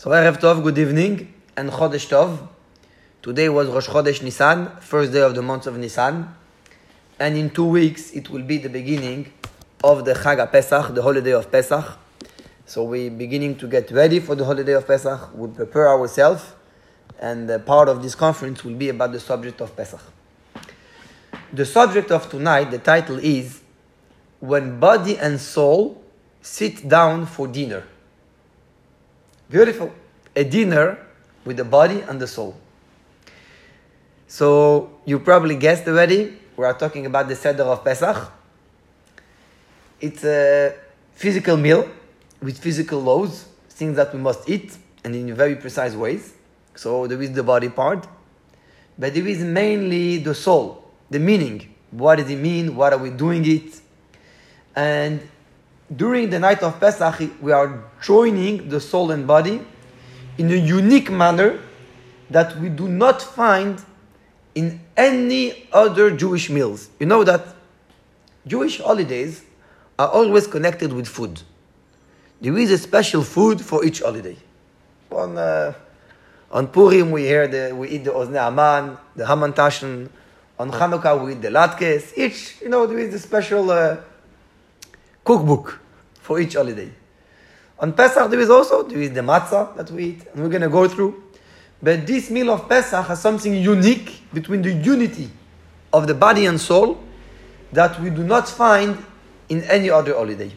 So Erev Tov, good evening, and Chodesh Tov. Today was Rosh Chodesh Nisan, first day of the month of Nisan, and in two weeks it will be the beginning of the Chag Pesach, the holiday of Pesach. So we're beginning to get ready for the holiday of Pesach. We prepare ourselves, and part of this conference will be about the subject of Pesach. The subject of tonight, the title is When Body and Soul Sit Down for Dinner. Beautiful. A dinner with the body and the soul. So you probably guessed already, we are talking about the Seder of Pesach. It's a physical meal with physical laws, things that we must eat, and in very precise ways. So there is the body part, but there is mainly the soul, the meaning. What does it mean? What are we doing it? And during the night of Pesach, we are joining the soul and body in a unique manner that we do not find in any other Jewish meals. You know that Jewish holidays are always connected with food. There is a special food for each holiday. On, uh, on Purim, we hear the, we eat the Ozne Aman, the Hamantashen. On Hanukkah, we eat the Latkes. Each, you know, there is a special uh, cookbook for each holiday. On Pesach, there is also there is the matzah that we eat, and we're going to go through. But this meal of Pesach has something unique between the unity of the body and soul that we do not find in any other holiday.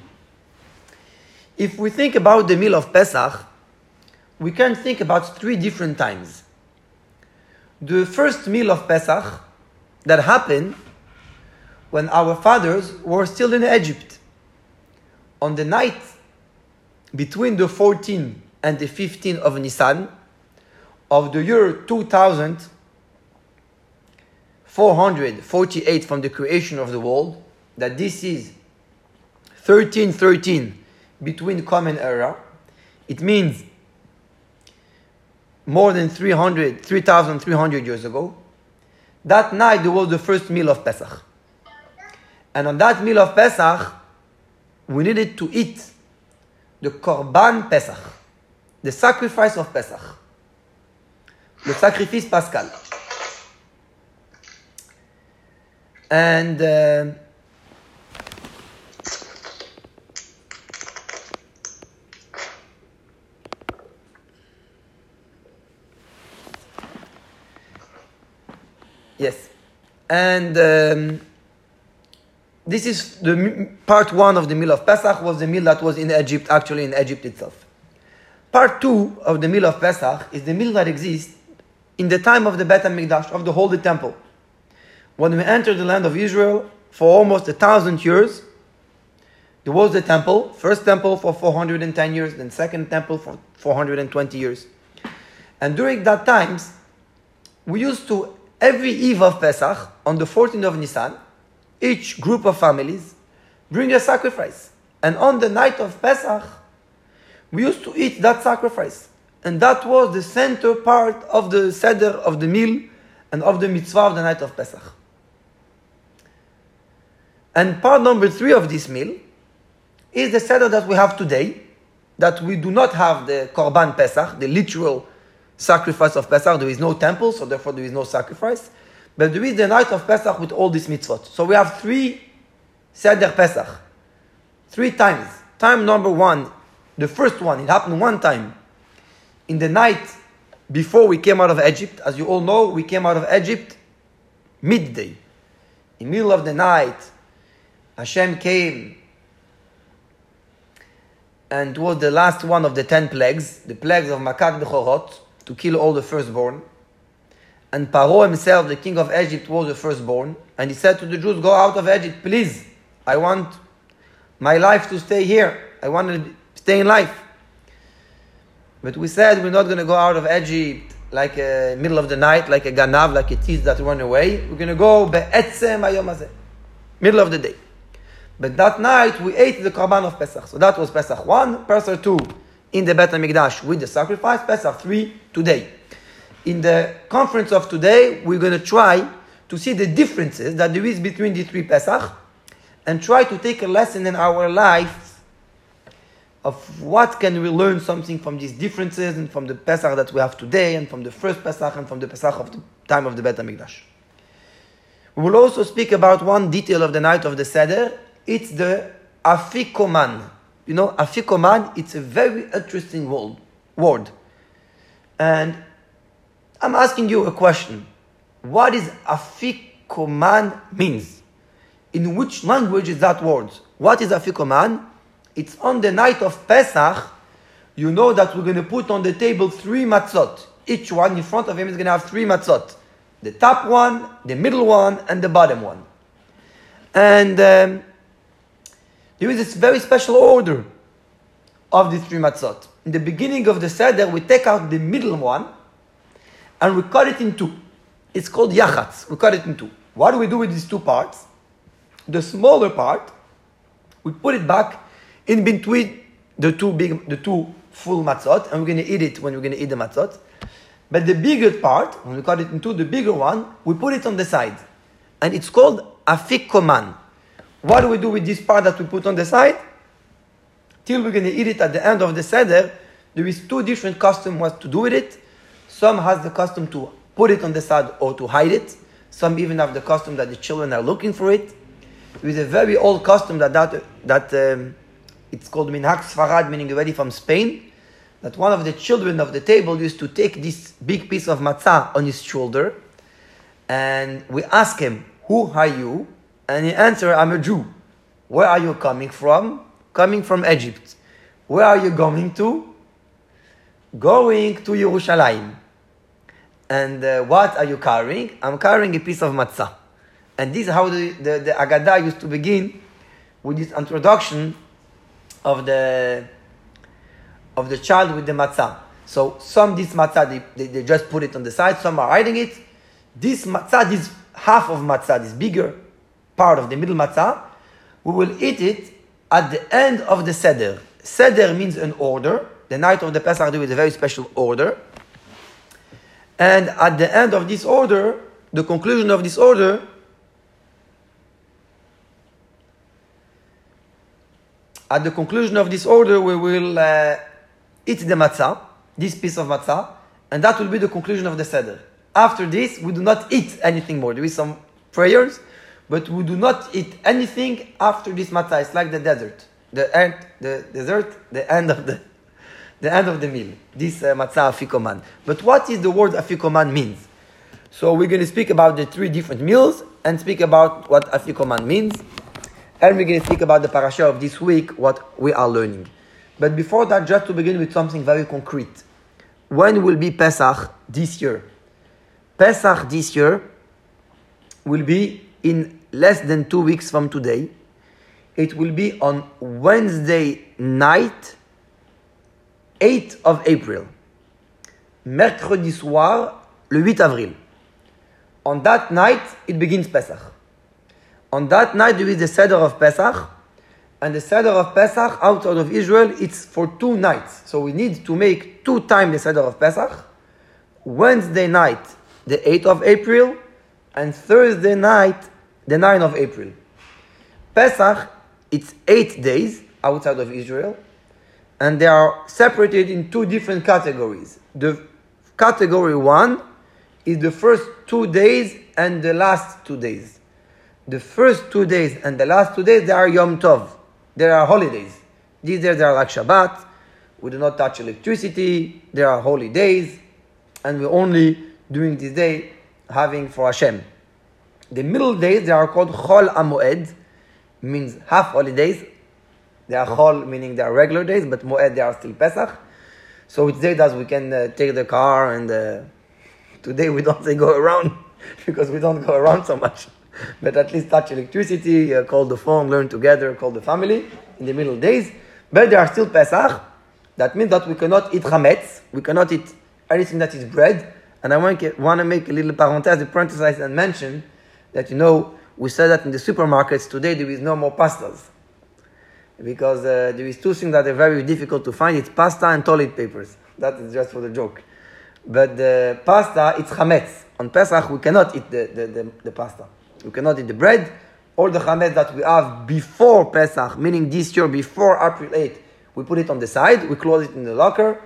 If we think about the meal of Pesach, we can think about three different times. The first meal of Pesach that happened when our fathers were still in Egypt. On the night between the 14th and the 15th of Nisan of the year 2448 from the creation of the world, that this is 1313 between Common Era, it means more than 300, 3,300 years ago. That night there was the first meal of Pesach. And on that meal of Pesach, we needed to eat the Korban Pesach, the sacrifice of Pesach, the sacrifice pascal. And uh, yes, and um, this is the part one of the meal of Pesach was the meal that was in Egypt, actually in Egypt itself. Part two of the meal of Pesach is the meal that exists in the time of the Bet HaMikdash, of the Holy Temple. When we entered the land of Israel for almost a thousand years, there was the temple, first temple for 410 years, then second temple for 420 years. And during that times, we used to, every eve of Pesach, on the 14th of Nisan, each group of families bring a sacrifice. And on the night of Pesach, we used to eat that sacrifice. And that was the center part of the Seder of the meal and of the mitzvah of the night of Pesach. And part number three of this meal is the Seder that we have today, that we do not have the Korban Pesach, the literal sacrifice of Pesach. There is no temple, so therefore there is no sacrifice. But there is the night of Pesach with all these mitzvot. So we have three Seder Pesach. Three times. Time number one, the first one, it happened one time. In the night before we came out of Egypt, as you all know, we came out of Egypt midday. In middle of the night, Hashem came and was the last one of the ten plagues, the plagues of Makat Bechorot, to kill all the firstborn. And Paro himself, the king of Egypt, was the firstborn. And he said to the Jews, Go out of Egypt, please. I want my life to stay here. I want to stay in life. But we said we're not going to go out of Egypt like a middle of the night, like a ganav, like a thief that run away. We're going to go be'etzem ayom middle of the day. But that night we ate the korban of Pesach. So that was Pesach 1, Pesach 2 in the Bet HaMikdash with the sacrifice, Pesach 3 today. In the conference of today, we're going to try to see the differences that there is between the three Pesach and try to take a lesson in our life of what can we learn something from these differences and from the Pesach that we have today and from the first Pesach and from the Pesach of the time of the Bet HaMikdash. We will also speak about one detail of the night of the Seder. It's the Afikoman. You know, Afikoman, it's a very interesting word. word. And I'm asking you a question. What is Afikoman means? In which language is that word? What is Afikoman? It's on the night of Pesach. You know that we're going to put on the table three matzot. Each one in front of him is going to have three matzot the top one, the middle one, and the bottom one. And um, there is this very special order of the three matzot. In the beginning of the seder, we take out the middle one and we cut it in two. It's called yachatz. We cut it in two. What do we do with these two parts? The smaller part, we put it back in between the two big, the two full matzot, and we're going to eat it when we're going to eat the matzot. But the bigger part, when we cut it into the bigger one, we put it on the side. And it's called afikoman. What do we do with this part that we put on the side? Till we're going to eat it at the end of the seder, there is two different customs what to do with it. Some has the custom to put it on the side or to hide it. Some even have the custom that the children are looking for it. Is a very old custom that that, that um, it's called minhag Sfarad, meaning already from Spain that one of the children of the table used to take this big piece of matzah on his shoulder, and we ask him, Who are you? And he answered, I'm a Jew. Where are you coming from? Coming from Egypt. Where are you going to? Going to Yerushalayim. And uh, what are you carrying? I'm carrying a piece of matzah. And this is how the, the, the Agadah used to begin with this introduction of the of the child with the matzah. So some this matzah they, they, they, just put it on the side, some are hiding it. This matzah, this half of matzah, this bigger part of the middle matzah, we will eat it at the end of the seder. Seder means an order. The night of the Pesach is a very special order. And at the end of this order, the conclusion of this order, at the conclusion of this order, we will uh, eat the matzah, this piece of matzah, and that will be the conclusion of the seder. After this, we do not eat anything more. There is some prayers, but we do not eat anything after this matzah. It's like the desert, the end, the desert, the end of the, the end of the meal. This uh, matzah afikoman. But what is the word afikoman means? So we're going to speak about the three different meals and speak about what afikoman means, and we're going to speak about the parasha of this week, what we are learning. But before that, just to begin with something very concrete. When will be Pesach this year? Pesach this year will be in less than two weeks from today. It will be on Wednesday night, 8th of April. Mercredi soir, le 8 avril. On that night, it begins Pesach. On that night, there is the Seder of Pesach, and the Seder of Pesach outside of Israel, it's for two nights. So we need to make two times the Seder of Pesach. Wednesday night, the 8th of April, and Thursday night, the 9th of April. Pesach, it's eight days outside of Israel, and they are separated in two different categories. The category one is the first two days and the last two days. The first two days and the last two days, they are Yom Tov. There are holidays. These days are like Shabbat. We do not touch electricity. There are holy days. And we're only during this day having for Hashem. The middle days, they are called Chol Amoed, means half holidays. They are Chol, meaning they are regular days, but Moed, they are still Pesach. So it's days that we can uh, take the car and uh, today we don't say go around because we don't go around so much but at least touch electricity, uh, call the phone, learn together, call the family in the middle days. But there are still Pesach. That means that we cannot eat chametz, we cannot eat anything that is bread. And I want to make a little parenthesis, a parenthesis and mention that, you know, we said that in the supermarkets today there is no more pastas. Because uh, there is two things that are very difficult to find. It's pasta and toilet papers. That is just for the joke. But the pasta, it's chametz. On Pesach, we cannot eat the, the, the, the pasta. We cannot eat the bread All the chametz that we have before Pesach, meaning this year, before April 8th, We put it on the side, we close it in the locker,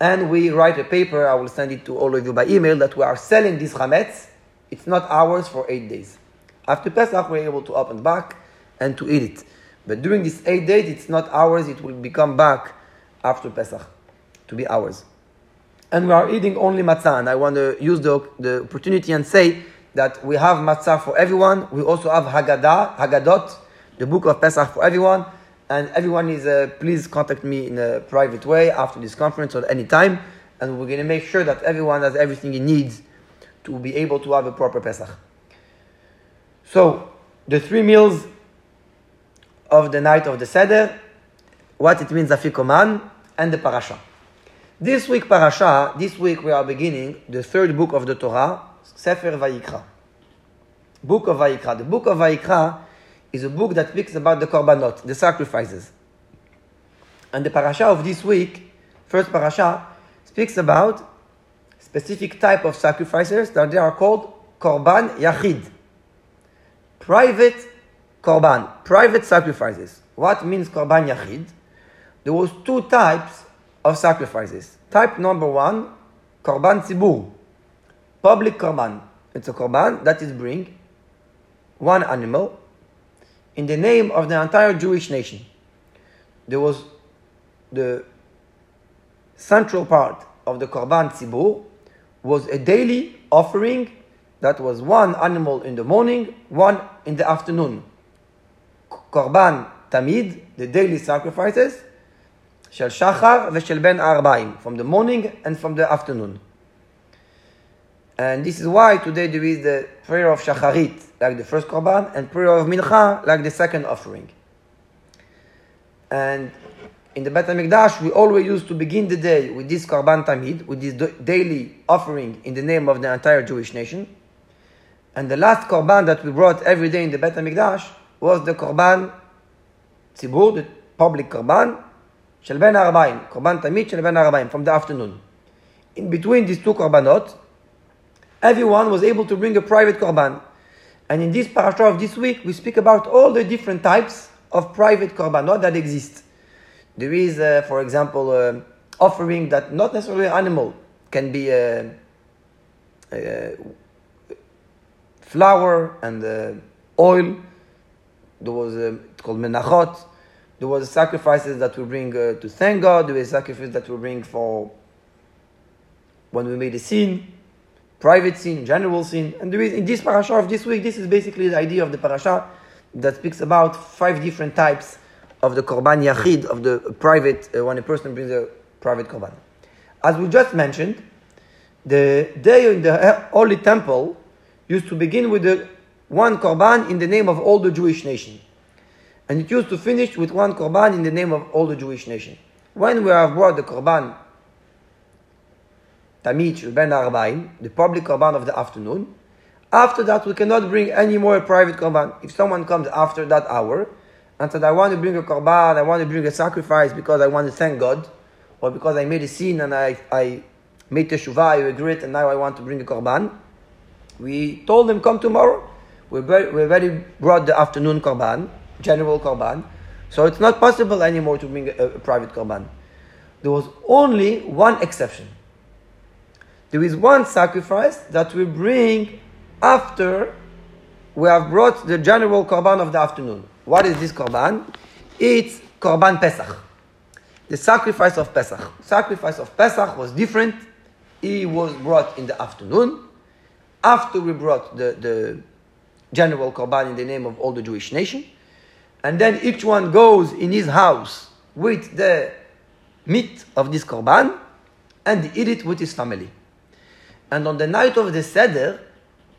and we write a paper. I will send it to all of you by email that we are selling this chametz. It's not ours for eight days. After Pesach, we're able to open back and to eat it. But during these eight days, it's not ours. It will become back after Pesach to be ours. And we are eating only matzah. And I want to use the, the opportunity and say that we have matzah for everyone. We also have Haggadah, Haggadot, the book of Pesach for everyone. And everyone is, uh, please contact me in a private way after this conference or any time. And we're going to make sure that everyone has everything he needs to be able to have a proper Pesach. So, the three meals of the night of the Seder, what it means, Afikoman, and the Parasha. This week, Parasha, this week we are beginning the third book of the Torah, Sefer Vayikra. Book of Vayikra. The book of Vayikra is a book that speaks about the korbanot, the sacrifices. And the parasha of this week, first parasha, speaks about specific type of sacrifices that they are called korban yachid. Private korban, private sacrifices. What means korban yachid? There was two types of sacrifices. Type number one, korban tzibur, public korban. It's a korban that is bring one animal in the name of the entire Jewish nation. There was the central part of the korban tzibur was a daily offering that was one animal in the morning, one in the afternoon. Korban tamid, the daily sacrifices, shel shachar v'shel ben arba'im, from the morning and from the afternoon. And this is why today there is the prayer of shacharit, like the first korban, and prayer of mincha, like the second offering. And in the Bet HaMikdash, we always used to begin the day with this korban tamid, with this daily offering in the name of the entire Jewish nation. And the last korban that we brought every day in the Bet HaMikdash was the korban tzibur, the public korban, shel korban tamid shel ben arba'im, from the afternoon. In between these two korbanot, everyone was able to bring a private korban. And in this parasha of this week, we speak about all the different types of private korbanot that exist. There is, uh, for example, uh, offering that not necessarily an animal can be uh, flour and uh, oil. There was uh, called menachot. There was sacrifices that we bring uh, to thank God. There was sacrifices that we bring for when we made a sin, private sin, general sin. And there is in this parasha of this week, this is basically the idea of the parasha that speaks about five different types of the korban yachid, of the private, uh, when a person brings a private korban. As we just mentioned, the day in the Holy Temple used to begin with the one korban in the name of all the Jewish nation. And it used to finish with one korban in the name of all the Jewish nation. When we have brought the korban Tamid Ben Arba'im, the public korban of the afternoon, after that we cannot bring any more private korban. If someone comes after that hour and said, I want to bring a korban, I want to bring a sacrifice because I want to thank God, or because I made a sin and I, I made teshuvah, I regret, and now I want to bring a korban, we told them, come tomorrow. We already brought the afternoon korban, general korban, so it's not possible anymore to bring a, a private korban. There was only one exception. There is one sacrifice that we bring after we have brought the general korban of the afternoon. What is this korban? It's korban Pesach, the sacrifice of Pesach. Sacrifice of Pesach was different. It was brought in the afternoon after we brought the, the general korban in the name of all the Jewish nation, and then each one goes in his house with the meat of this korban and eat it with his family. And on the night of the Seder,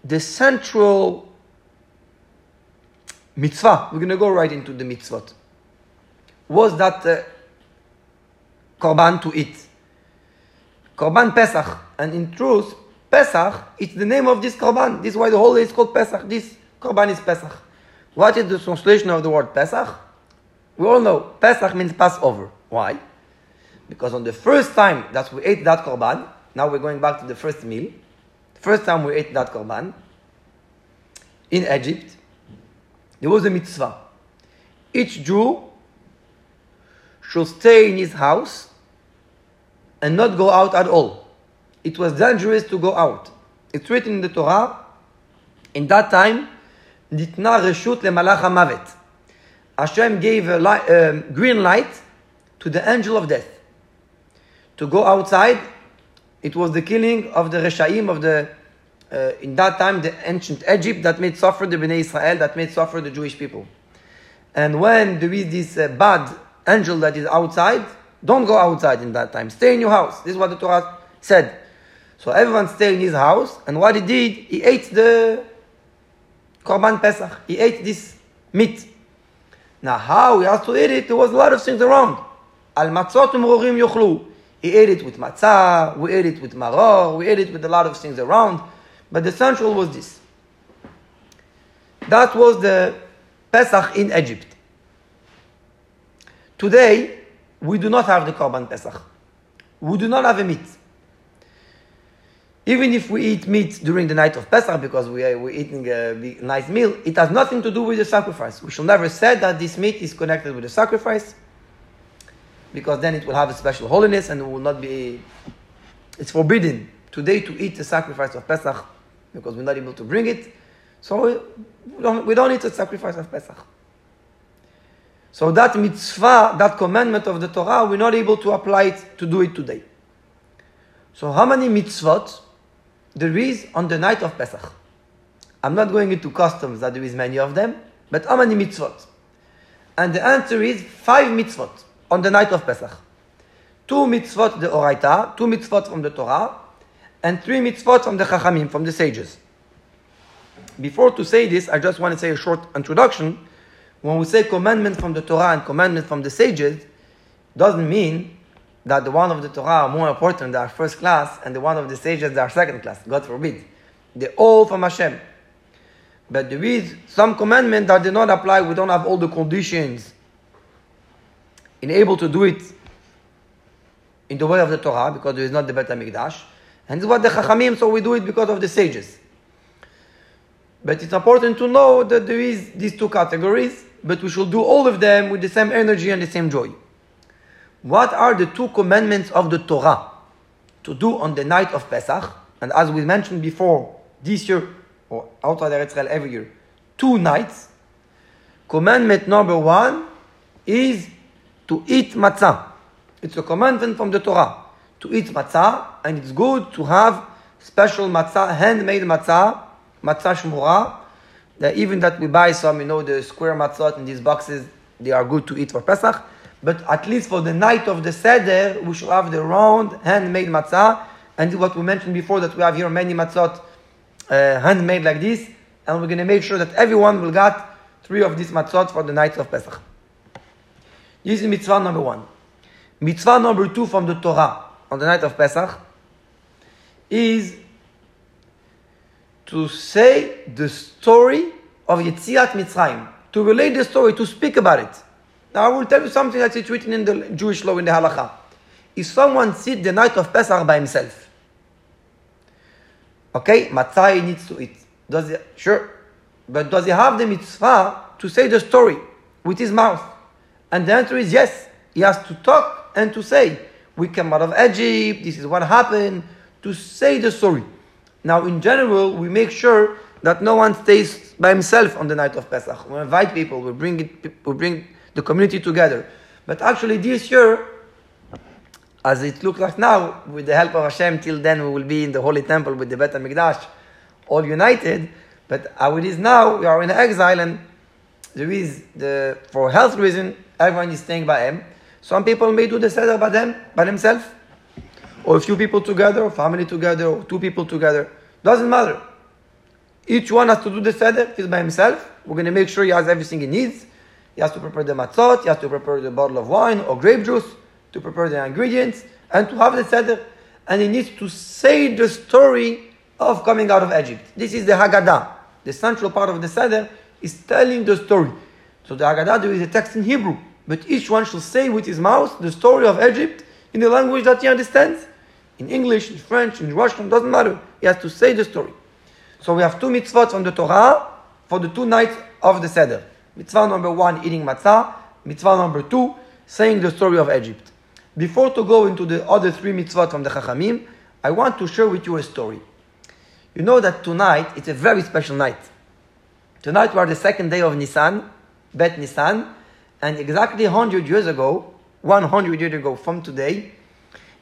the central mitzvah, we're going to go right into the mitzvot, was that uh, korban to eat. Korban Pesach. And in truth, Pesach, it's the name of this korban. This is why the whole day is called Pesach. This korban is Pesach. What is the translation of the word Pesach? We all know Pesach means Passover. Why? Because on the first time that we ate that korban, now we're going back to the first meal. The first time we ate that korban in Egypt, there was a mitzvah. Each Jew should stay in his house and not go out at all. It was dangerous to go out. It's written in the Torah, in that time, Nitna Reshut Lemalach HaMavet. Hashem gave a light, um, green light to the angel of death to go outside. It was the killing of the Reshaim of the, uh, in that time, the ancient Egypt that made suffer the Bnei Israel, that made suffer the Jewish people. And when there is this uh, bad angel that is outside, don't go outside in that time. Stay in your house. This is what the Torah said. So everyone stayed in his house, and what he did, he ate the Korban Pesach. He ate this meat. Now, how he has to eat it, there was a lot of things around. Al matzot umrorim yochlu. He ate it with matzah, we ate it with maror, we ate it with a lot of things around. But the central was this. That was the Pesach in Egypt. Today, we do not have the Korban Pesach. We do not have a meat. Even if we eat meat during the night of Pesach because we are we're eating a nice meal, it has nothing to do with the sacrifice. We should never say that this meat is connected with the sacrifice because then it will have a special holiness and it will not be. It's forbidden today to eat the sacrifice of Pesach because we're not able to bring it. So we don't, we don't eat the sacrifice of Pesach. So that mitzvah, that commandment of the Torah, we're not able to apply it to do it today. So how many mitzvot there is on the night of Pesach? I'm not going into customs that there is many of them, but how many mitzvot? And the answer is five mitzvot on the night of Pesach. Two mitzvot d'Oraita, two mitzvot from the Torah, and three mitzvot from the Chachamim, from the sages. Before to say this, I just want to say a short introduction when we say commandment from the Torah and commandment from the sages, doesn't mean that the one of the Torah are more important, they are first class, and the one of the sages are second class. God forbid. They're all from Hashem. But there is some commandment that do not apply. We don't have all the conditions in able to do it in the way of the Torah because there is not the Bet HaMikdash. And it's what the Chachamim, so we do it because of the sages. But it's important to know that there is these two categories but we should do all of them with the same energy and the same joy. What are the two commandments of the Torah to do on the night of Pesach? And as we mentioned before, this year, or outside Israel every year, two nights. Commandment number one is to eat matzah. It's a commandment from the Torah to eat matzah, and it's good to have special matzah, handmade matzah, matzah shmura, that even that we buy some, you know, the square matzot in these boxes, they are good to eat for Pesach. But at least for the night of the Seder, we should have the round, handmade matzah. And what we mentioned before, that we have here many matzot uh, handmade like this. And we're going to make sure that everyone will get three of these matzot for the night of Pesach. This is mitzvah number one. Mitzvah number two from the Torah on the night of Pesach is to say the story of Yetziat Mitzrayim, to relate the story, to speak about it. Now I will tell you something that's written in the Jewish law in the Halacha. If someone sits the night of Pesach by himself, okay, matzah he needs to eat. Does he? Sure. But does he have the mitzvah to say the story with his mouth? And the answer is yes. He has to talk and to say, we came out of Egypt, this is what happened, to say the story. Now, in general, we make sure that no one stays by himself on the night of Pesach. We invite people, we bring, it, we bring the community together. But actually, this year, as it looks like now, with the help of Hashem, till then we will be in the Holy Temple with the Bet HaMikdash, all united. But how it is now, we are in exile, and there is the for health reason, everyone is staying by him. Some people may do the seder by them, by themselves or a few people together, or family together, or two people together. Doesn't matter. Each one has to do the seder, he's by himself. We're going to make sure he has everything he needs. He has to prepare the matzot, he has to prepare the bottle of wine or grape juice, to prepare the ingredients, and to have the seder. And he needs to say the story of coming out of Egypt. This is the Haggadah. The central part of the seder is telling the story. So the Haggadah, there is a text in Hebrew, but each one shall say with his mouth the story of Egypt in the language that he understands in English, in French, in Russian, doesn't matter. He has to say the story. So we have two mitzvot from the Torah for the two nights of the Seder. Mitzvah number one, eating matzah. Mitzvah number two, saying the story of Egypt. Before to go into the other three mitzvot from the Chachamim, I want to share with you a story. You know that tonight, it's a very special night. Tonight we are the second day of Nisan, Bet Nisan, and exactly 100 years ago, 100 years ago from today,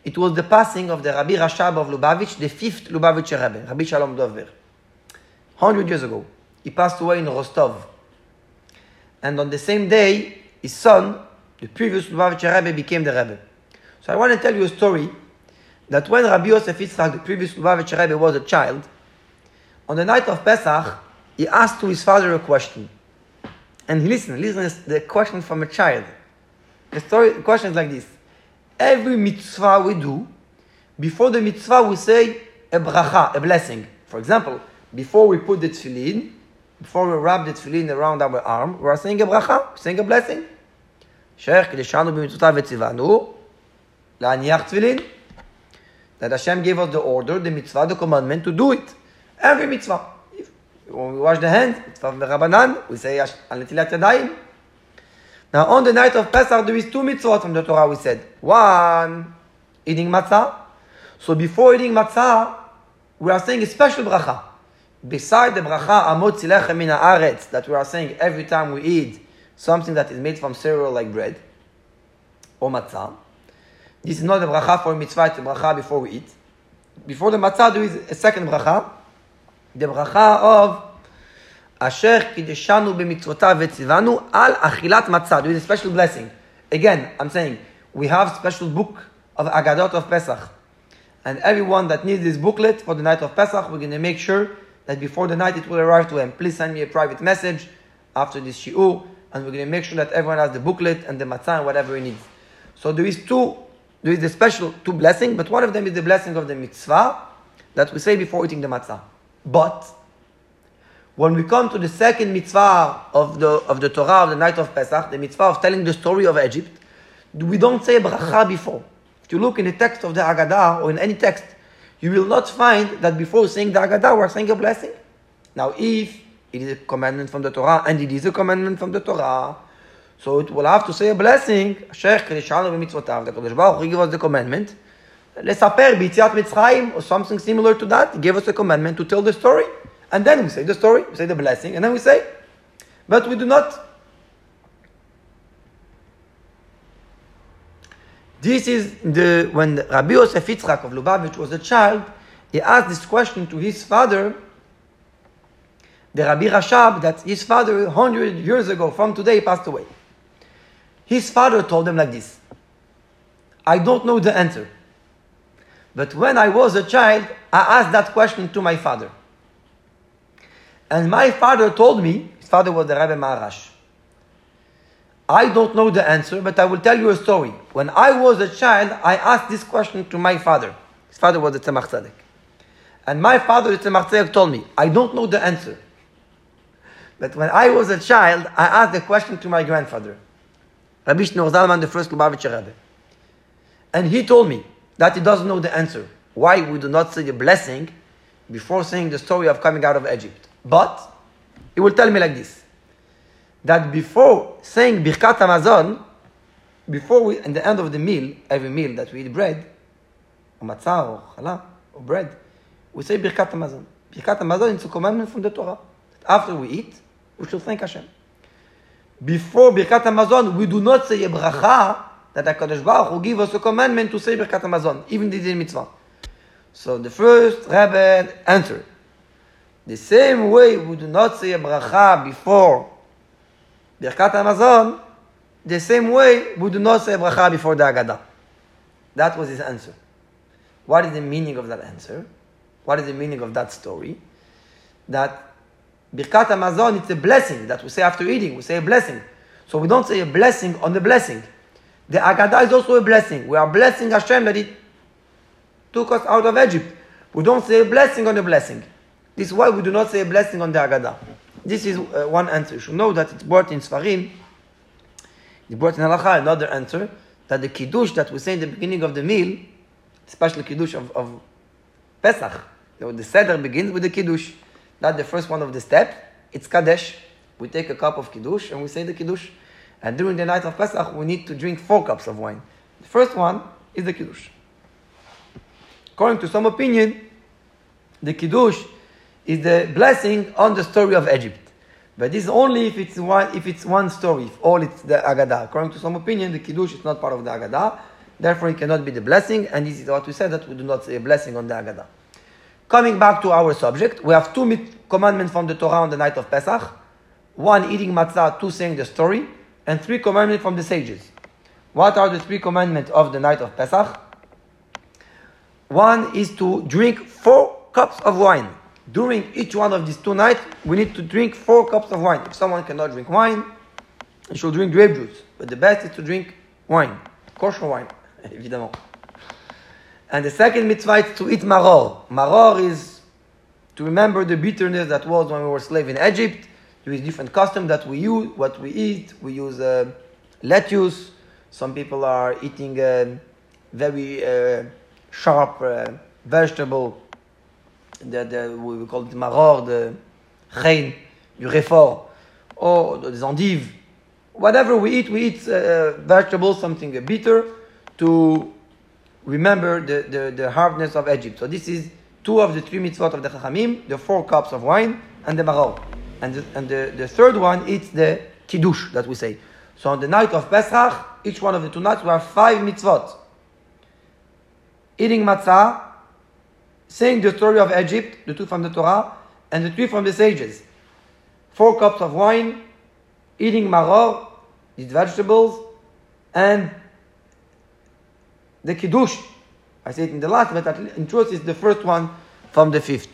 it was the passing of the Rabbi Rashab of Lubavitch, the fifth Lubavitcher Rebbe, Rabbi Shalom DovBer. 100 years ago. He passed away in Rostov. And on the same day, his son, the previous Lubavitcher Rebbe, became the Rebbe. So I want to tell you a story that when Rabbi Yosef Yitzchak, the previous Lubavitcher Rebbe, was a child, on the night of Pesach, he asked to his father a question. And he listen to the question from a child. The story, the question is like this. Every mitzvah we do, before the mitzvah we say a bracha, a blessing. For example, before we put the tefillin, before we wrap the tefillin around our arm, we are saying a bracha, saying a blessing. Sheikh, kideshanu b'mitzvotav v'tzivanu, la'aniach tefillin. That Hashem gave us the order, the mitzvah, the commandment to do it. Every mitzvah. If, when we wash the hands, mitzvah v'rabanan, we say al netilat yadayim. Now on the night of Pesach, there is two mitzvot from the Torah, we said. One, eating matzah. So before eating matzah, we are saying a special bracha. Beside the bracha hamotzi lechem min haaretz that we are saying every time we eat something that is made from cereal like bread or matzah. This is not the bracha for mitzvah, it's a bracha before we eat. Before the matzah, there is a second bracha, the bracha of Asher kideshanu b'mitzvotav v'tzivanu al achilat matzah. There is a special blessing. Again, I'm saying, we have special book of Agadot of Pesach. And everyone that needs this booklet for the night of Pesach, we're going to make sure that before the night it will arrive to him. Please send me a private message after this shiur, and we're going to make sure that everyone has the booklet and the matzah and whatever he needs. So there is two, there is the special two blessing, but one of them is the blessing of the mitzvah that we say before eating the matzah. But when we come to the second mitzvah of the, of the Torah of the night of Pesach, the mitzvah of telling the story of Egypt, we don't say bracha before. If you look in the text of the Haggadah or in any text, you will not find that before saying the Haggadah, we're saying a blessing. Now, if it is a commandment from the Torah, and it is a commandment from the Torah, so it will have to say a blessing, Sheikh Krishanu b'mitzvotav, the Kadosh Baruch Hu give us the commandment, Lesaper b'yitziat Mitzrayim, or something similar to that, he gave us a commandment to tell the story. And then we say the story, we say the blessing, and then we say, but we do not. This is the when Rabbi Yosef Yitzchak of Lubavitch was a child, he asked this question to his father, the Rabbi Rashab, that his father, 100 years ago from today, passed away. His father told him like this I don't know the answer. But when I was a child, I asked that question to my father. And my father told me, his father was the Rebbe Maharash. I don't know the answer, but I will tell you a story. When I was a child, I asked this question to my father. His father was a Tzemach Tzedek. And my father, the Tzemach Tzedek, told me, I don't know the answer. But when I was a child, I asked the question to my grandfather, Rabbi Shneur Zalman, the first Lubavitcher Rebbe. And he told me that he doesn't know the answer. Why we do not say the blessing before saying the story of coming out of Egypt. But he will tell me like this that before saying Birkat Hamazon, before we, the end of the meal, every meal that we eat bread, or matzah, or challah, or bread, we say Birkat Hamazon. Birkat Hamazon is a commandment from the Torah. After we eat, we should thank Hashem. Before Birkat Hamazon, we do not say a bracha that HaKadosh Baruch Hu give us a commandment to say Birkat Hamazon, even this is mitzvah. So the first Rebbe answered, the same way we do not say a bracha before Birkat Hamazon, the same way we do not say bracha before the Haggadah. That was his answer. What is the meaning of that answer? What is the meaning of that story? That Birkat Hamazon, it's a blessing that we say after eating. We say a blessing. So we don't say a blessing on the blessing. The Haggadah is also a blessing. We are blessing Hashem that He took us out of Egypt. We don't say a blessing on the blessing. This is why we do not say a blessing on the Haggadah. This is uh, one answer. You should know that it's brought in Sfarim. It's brought in Halacha, another answer, that the Kiddush that we say in the beginning of the meal, especially Kiddush of, of Pesach, know, the Seder begins with the Kiddush. That's the first one of the steps. It's Kadesh. We take a cup of Kiddush and we say the Kiddush. And during the night of Pesach, we need to drink four cups of wine. The first one is the Kiddush. According to some opinion, the Kiddush is the blessing on the story of Egypt. But this is only if it's one, if it's one story, if all it's the Agadah. According to some opinion, the Kiddush is not part of the Agadah. Therefore, it cannot be the blessing, and this is what we said that we do not say a blessing on the Agadah. Coming back to our subject, we have two commandments from the Torah on the night of Pesach. One, eating matzah, two, saying the story, and three commandments from the sages. What are the three commandments of the night of Pesach? One is to drink four cups of wine. During each one of these two nights, we need to drink four cups of wine. If someone cannot drink wine, he should drink grape juice. But the best is to drink wine, kosher wine. évidemment. And the second mitzvah is to eat maror. Maror is to remember the bitterness that was when we were slave in Egypt. There is different custom that we use, what we eat. We use uh, lettuce. Some people are eating uh, very uh, sharp uh, vegetable. The, the, we call it maror, the rein, du raifort, or des endives. Whatever we eat, we eat uh, vegetables, something bitter to remember the, the, the hardness of Egypt. So this is two of the three mitzvot of the Chachamim, the four cups of wine, and the maror. And, the, and the, the third one is the kiddush that we say. So on the night of Pesach, each one of the two nights, we have five mitzvot. Eating matzah, saying the story of Egypt, the two from the Torah, and the three from the sages. Four cups of wine, eating maror, these vegetables, and the Kiddush. I say it in the last, but in truth it's the first one from the fifth.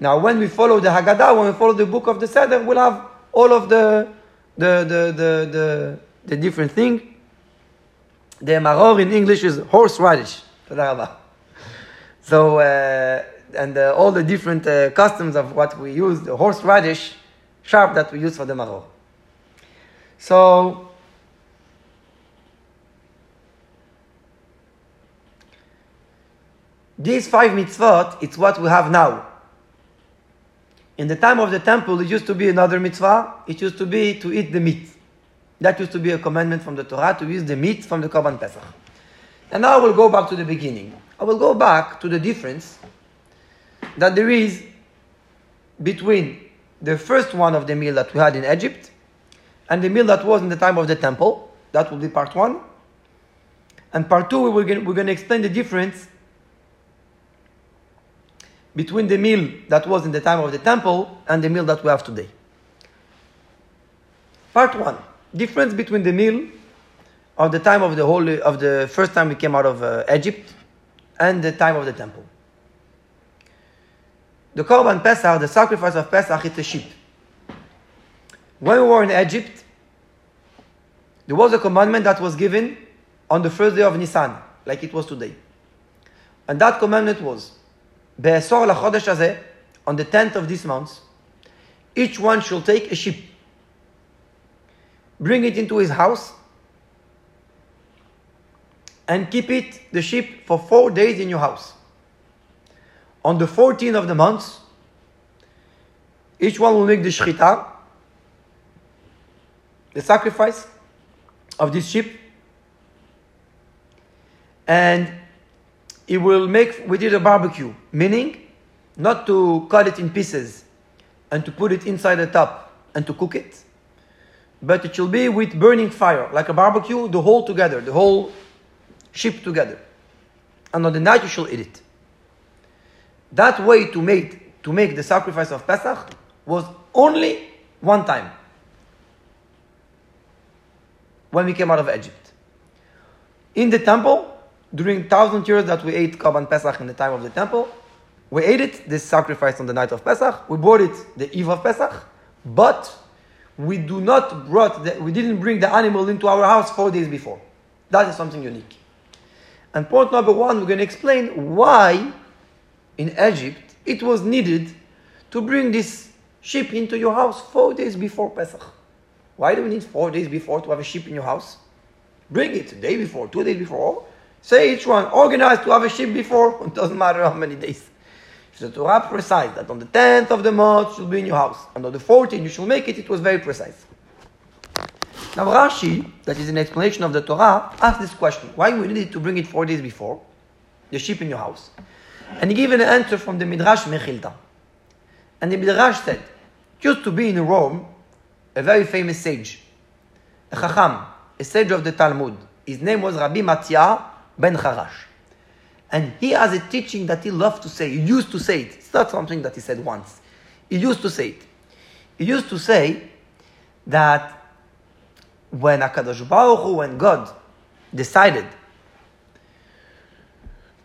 Now, when we follow the Haggadah, when we follow the book of the Seder, we'll have all of the the the the the, the different thing. The maror in English is horseradish. So, uh, and uh, all the different uh, customs of what we use, the horseradish sharp that we use for the maror. So, These five mitzvot, it's what we have now. In the time of the temple, it used to be another mitzvah. It used to be to eat the meat. That used to be a commandment from the Torah to use the meat from the Korban Pesach. And now we'll go back to the beginning. I will go back to the difference that there is between the first one of the meal that we had in Egypt and the meal that was in the time of the temple. That will be part one. And part two, we're going, we're going to explain the difference between the meal that was in the time of the temple and the meal that we have today. Part one: difference between the meal of the time of the holy of the first time we came out of uh, Egypt and the time of the temple. The Korban Pesach, the sacrifice of Pesach, is a sheep. When we were in Egypt, there was a commandment that was given on the first day of Nisan, like it was today. And that commandment was, Be'esor lachodesh hazeh, on the 10th of this month, each one shall take a sheep, bring it into his house, and keep it, the sheep, for four days in your house. On the 14th of the month, each one will make the shchita, the sacrifice of this sheep, and he will make with it a barbecue, meaning not to cut it in pieces and to put it inside the top and to cook it, but it shall be with burning fire, like a barbecue, the whole together, the whole sheep together. And on the night you shall eat it. That way to make to make the sacrifice of Pesach was only one time. When we came out of Egypt. In the temple, during thousand years that we ate Korban Pesach in the time of the temple, we ate it, this sacrifice on the night of Pesach. We brought it the eve of Pesach, but we do not brought the, we didn't bring the animal into our house four days before. That is something unique. And point number one, we're going to explain why in Egypt it was needed to bring this sheep into your house four days before Pesach. Why do we need four days before to have a sheep in your house? Bring it day before, two days before, Say each one, organized to have a sheep before, it doesn't matter how many days. If the Torah precise that on the 10th of the month should be in your house, and on the 14th you shall make it, it was very precise. Now Rashi, that is an explanation of the Torah, asked this question: Why we needed to bring it four days before the sheep in your house? And he gave an answer from the Midrash Mechilta. And the Midrash said, used to be in Rome a very famous sage, a Chacham, a sage of the Talmud. His name was Rabbi Mattia ben Charash. And he has a teaching that he loved to say. He used to say it. It's not something that he said once. He used to say it. He used to say that when HaKadosh Baruch Hu, when God decided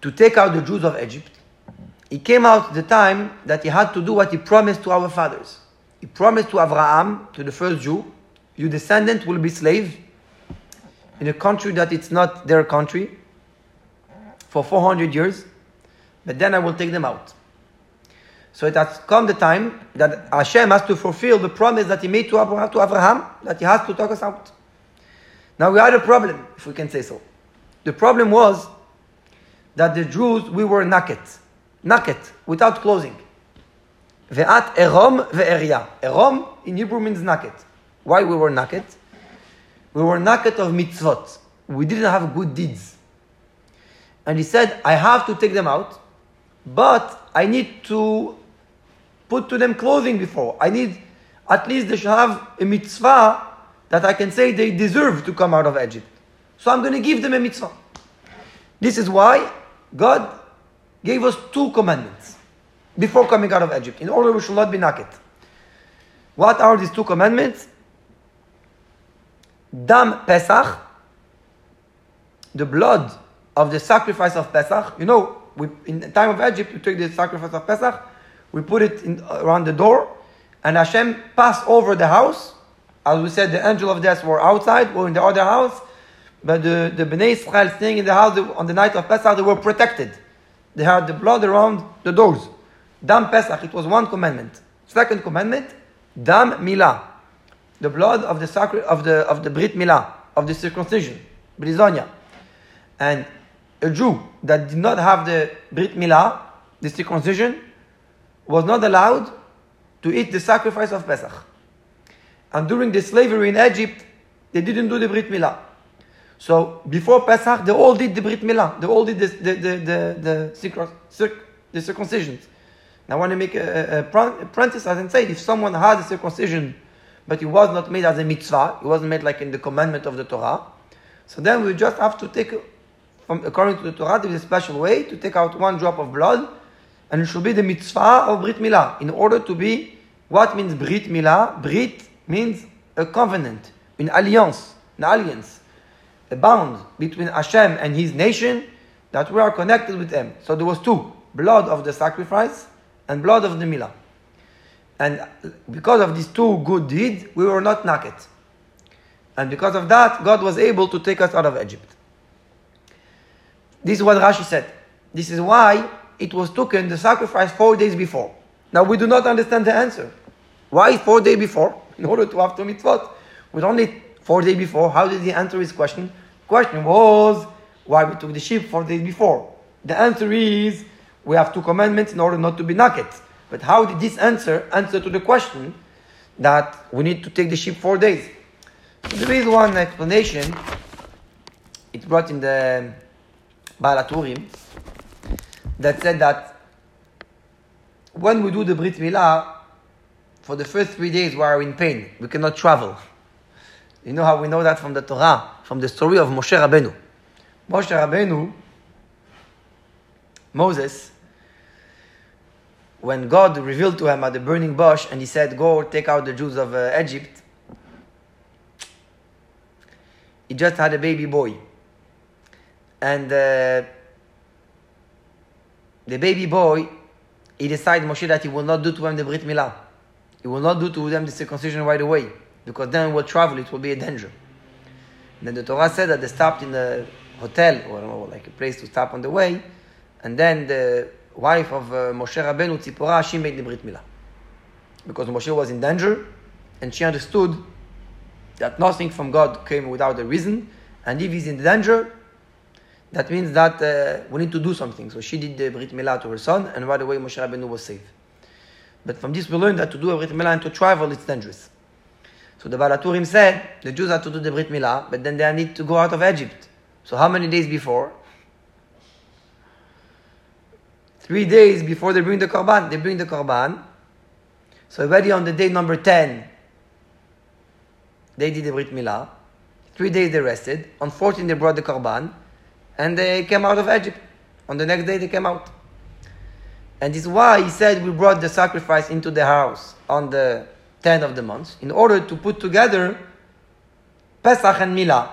to take out the Jews of Egypt, he came out the time that he had to do what he promised to our fathers. He promised to Abraham, to the first Jew, your descendant will be slave in a country that it's not their country for 400 years, but then I will take them out. So it has come the time that Hashem has to fulfill the promise that he made to Abraham, to Abraham that he has to take us out. Now we had a problem, if we can say so. The problem was that the Jews, we were naked. Naked, without clothing. Ve'at erom ve'eria. Erom in Hebrew means naked. Why we were naked? We were naked of mitzvot. We didn't have good deeds. And he said, I have to take them out, but I need to put to them clothing before. I need, at least they should have a mitzvah that I can say they deserve to come out of Egypt. So I'm going to give them a mitzvah. This is why God gave us two commandments before coming out of Egypt, in order we should not be naked. What are these two commandments? Dam Pesach, the blood of the sacrifice of Pesach. You know, we, in the time of Egypt, we took the sacrifice of Pesach, we put it in, around the door, and Hashem passed over the house. As we said, the angel of death were outside, were in the other house, but the, the Bnei Israel staying in the house on the night of Pesach, they were protected. They had the blood around the doors. Dam Pesach, it was one commandment. Second commandment, Dam Milah, the blood of the sacri- of the of the Brit Milah, of the circumcision, Brizonia. And a Jew that did not have the Brit Milah, the circumcision, was not allowed to eat the sacrifice of Pesach. And during the slavery in Egypt, they didn't do the Brit Milah. So before Pesach, they all did the Brit Milah. They all did the, the, the, the, the, circ, circ, the circumcisions. Now, I want to make a, a, a as I said, if someone had a circumcision, but it was not made as a mitzvah, it wasn't made like in the commandment of the Torah, so then we just have to take, from, according to the Torah, there is a special way to take out one drop of blood, and it should be the mitzvah of Brit Milah, in order to be, what means Brit Milah? Brit means a covenant, an alliance, an alliance a bond between Hashem and his nation that we are connected with him. So there was two blood of the sacrifice and blood of the milah. And because of these two good deeds, we were not naked. And because of that, God was able to take us out of Egypt. This is what Rashi said. This is why it was taken the sacrifice four days before. Now we do not understand the answer. Why four days before? In order to have two mitzvot. With only four days before, how did he answer his question? Question was why we took the sheep four days before. The answer is we have two commandments in order not to be naked. But how did this answer answer to the question that we need to take the sheep four days? So there is one explanation. It's brought in the Baal HaTurim that said that when we do the Brit Milah, for the first three days we are in pain. We cannot travel. You know how we know that from the Torah, from the story of Moshe Rabbeinu. Moshe Rabbeinu, Moses, when God revealed to him at the burning bush and he said, Go take out the Jews of uh, Egypt, he just had a baby boy. And uh, the baby boy, he decided, Moshe, that he will not do to him the Brit Milah. He will not do to them the circumcision right away because then we'll travel, it will be a danger. And then the Torah said that they stopped in a hotel or know, like a place to stop on the way, and then the wife of uh, Moshe Rabbeinu, Tzipora, she made the Brit Milah. Because Moshe was in danger, and she understood that nothing from God came without a reason, and if he's in danger, that means that uh, we need to do something. So she did the Brit Milah to her son, and right away Moshe Rabbeinu was safe. But from this we learn that to do a Brit Milah and to travel, it's dangerous. So the Baal HaTurim said the Jews had to do the Brit Milah, but then they need to go out of Egypt. So how many days before? Three days before they bring the Korban. They bring the Korban. So already on the day number 10, they did the Brit Milah. Three days they rested. On 14 they brought the Korban. And they came out of Egypt. On the next day they came out. And this is why he said we brought the sacrifice into the house on the 10th of the month, in order to put together Pesach and Milah.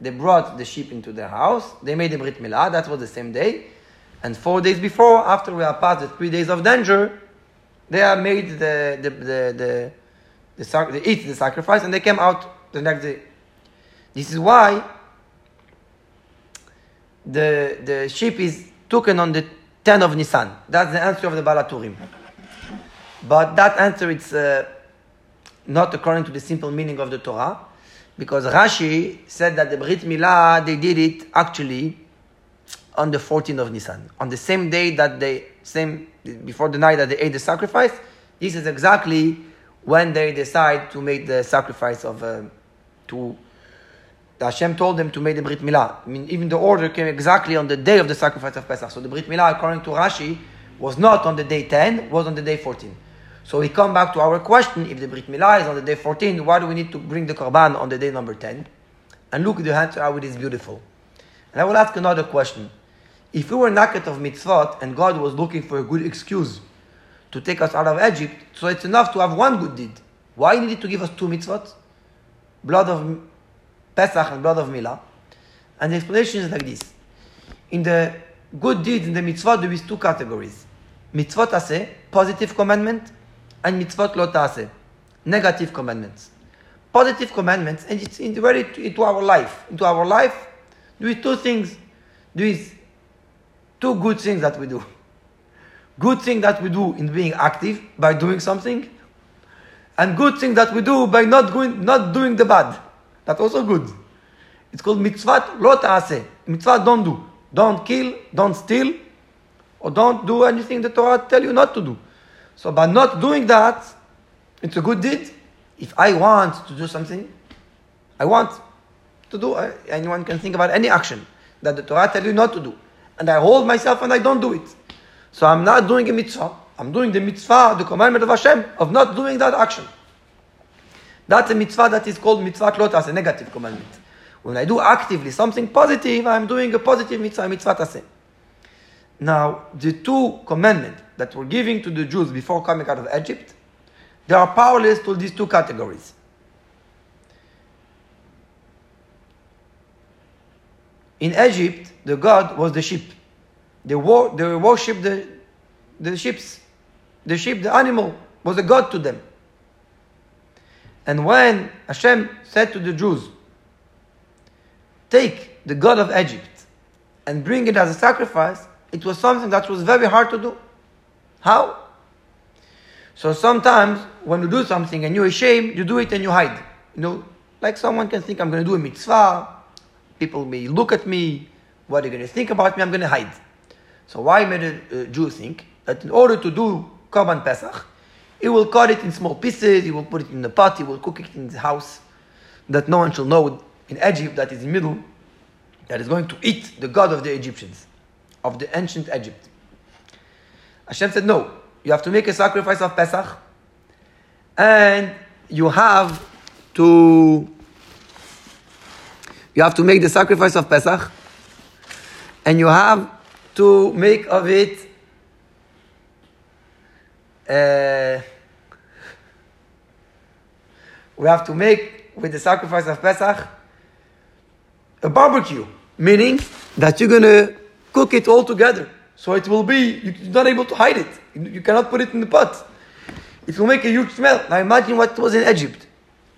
They brought the sheep into their house, they made the Brit Milah, that was the same day. And four days before, after we are past the three days of danger, they have made the, the, the, the, the, they eat the sacrifice and they came out the next day. This is why the, the sheep is taken on the 10 of Nisan. That's the answer of the Baal HaTurim. But that answer is uh, not according to the simple meaning of the Torah, because Rashi said that the Brit Milah, they did it actually on the 14th of Nisan, on the same day that they, same, before the night that they ate the sacrifice. This is exactly when they decide to make the sacrifice of, uh, to, Hashem told them to make the Brit Milah. I mean, even the order came exactly on the day of the sacrifice of Pesach. So the Brit Milah, according to Rashi, was not on the day 10, was on the day 14. So we come back to our question, if the Brit Milah is on the day 14, why do we need to bring the Korban on the day number 10? And look, the answer how it is beautiful. And I will ask another question. If we were naked of mitzvot and God was looking for a good excuse to take us out of Egypt, so it's enough to have one good deed. Why he needed to give us two mitzvot? Blood of Pesach and blood of Milah. And the explanation is like this. In the good deeds, in the mitzvot, there is two categories. Mitzvot aseh, positive commandment, and mitzvot lo ta'aseh, negative commandments. Positive commandments, and it's integrated into our life. Into our life, there is two things. There is two good things that we do. Good thing that we do in being active by doing something, and good thing that we do by not going, not doing the bad. That's also good. It's called mitzvah lo ta'aseh. Mitzvah don't do. Don't kill, don't steal, or don't do anything the Torah tell you not to do. So by not doing that, it's a good deed. If I want to do something, I want to do, anyone can think about any action that the Torah tell you not to do. And I hold myself and I don't do it. So I'm not doing a mitzvah. I'm doing the mitzvah, the commandment of Hashem, of not doing that action. That's a mitzvah that is called mitzvah klotas, a negative commandment. When I do actively something positive, I'm doing a positive mitzvah, mitzvah taseh. Now, the two commandments that were given to the Jews before coming out of Egypt, they are powerless to these two categories. In Egypt, the god was the sheep. They, wor- they worshipped the, the sheep. The sheep, the animal, was a god to them. And when Hashem said to the Jews, Take the god of Egypt and bring it as a sacrifice, it was something that was very hard to do. How? So sometimes when you do something and you're ashamed, you do it and you hide. You know, like someone can think I'm going to do a mitzvah, people may look at me, what are they going to think about me? I'm going to hide. So why made a uh, Jew think that in order to do Korban Pesach, he will cut it in small pieces, he will put it in the pot, he will cook it in his house, that no one shall know in Egypt that is in the middle, that is going to eat the God of the Egyptians, of the ancient Egypt. Hashem said, no, you have to make a sacrifice of Pesach, and you have to you have to make the sacrifice of Pesach, and you have to make of it uh, we have to make with the sacrifice of Pesach a barbecue, meaning that you're to cook it all together. So it will be, you're not able to hide it. You cannot put it in the pot. It will make a huge smell. Now imagine what was in Egypt.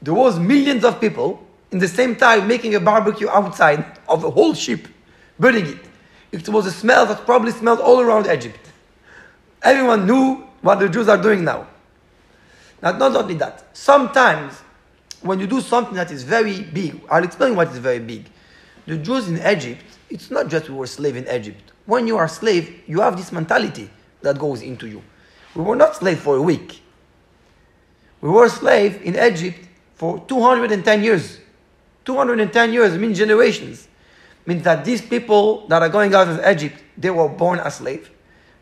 There was millions of people in the same time making a barbecue outside of a whole sheep, burning it. It was a smell that probably smelled all around Egypt. Everyone knew what the Jews are doing now. Now, not only that, sometimes when you do something that is very big, I'll explain what is very big. The Jews in Egypt, it's not just we were slave in Egypt. When you are slave, you have this mentality that goes into you. We were not slave for a week. We were slave in Egypt for 210 years. 210 years means generations. Means that these people that are going out of Egypt, they were born as slaves.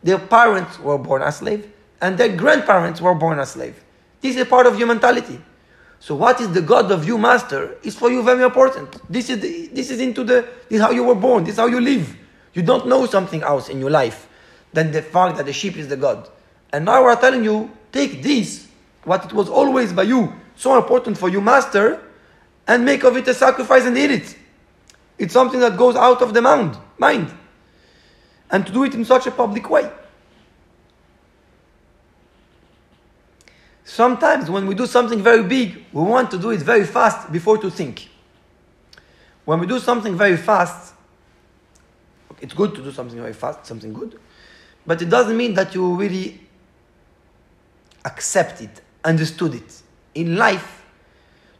Their parents were born as slaves, and their grandparents were born a slave. This is part of your mentality. So what is the God of you, master, is for you very important. This is the, this is into the this is how you were born. This is how you live. You don't know something else in your life than the fact that the sheep is the God. And now we're telling you, take this, what it was always by you, so important for you, master, and make of it a sacrifice and eat it. It's something that goes out of the mind, mind. And to do it in such a public way. Sometimes when we do something very big, we want to do it very fast before to think. When we do something very fast, it's good to do something very fast, something good, but it doesn't mean that you really accept it, understood it. In life,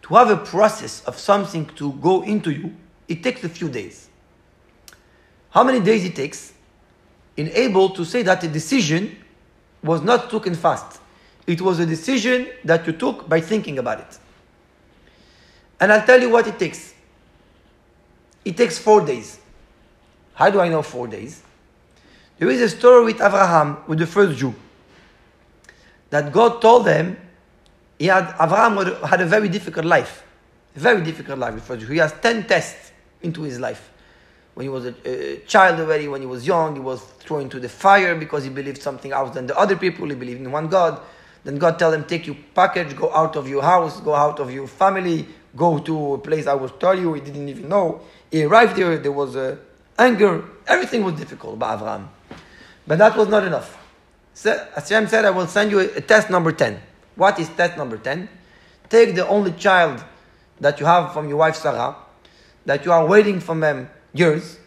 to have a process of something to go into you, it takes a few days. How many days it takes? In able to say that a decision was not taken fast. It was a decision that you took by thinking about it. And I'll tell you what it takes. It takes four days. How do I know four days? There is a story with Abraham, with the first Jew, that God told them he had Abraham had a very difficult life, very difficult life. The first Jew. he has ten tests into his life. When he was a, a, child already, when he was young, he was thrown into the fire because he believed something else than the other people. He believed in one God. Then God tell him, take your package, go out of your house, go out of your family, go to a place I will tell you. He didn't even know. He arrived there, there was uh, anger. Everything was difficult by Abraham. But that was not enough. So, Hashem said, I will send you a, a test number 10. What is test number 10? Take the only child that you have from your wife Sarah, that you are waiting from them years,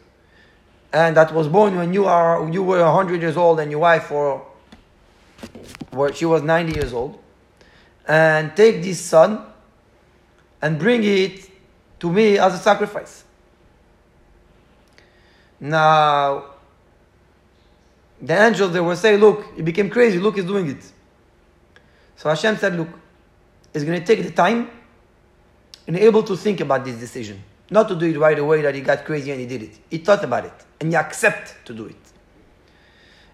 and that was born when you are you were 100 years old and your wife were where she was 90 years old, and take this son and bring it to me as a sacrifice. Now, the angels they were say, Look, he became crazy, look, he's doing it. So Hashem said, Look, he's going to take the time and able to think about this decision. Not to do it right away that he got crazy and he did it. He thought about it and he accept to do it.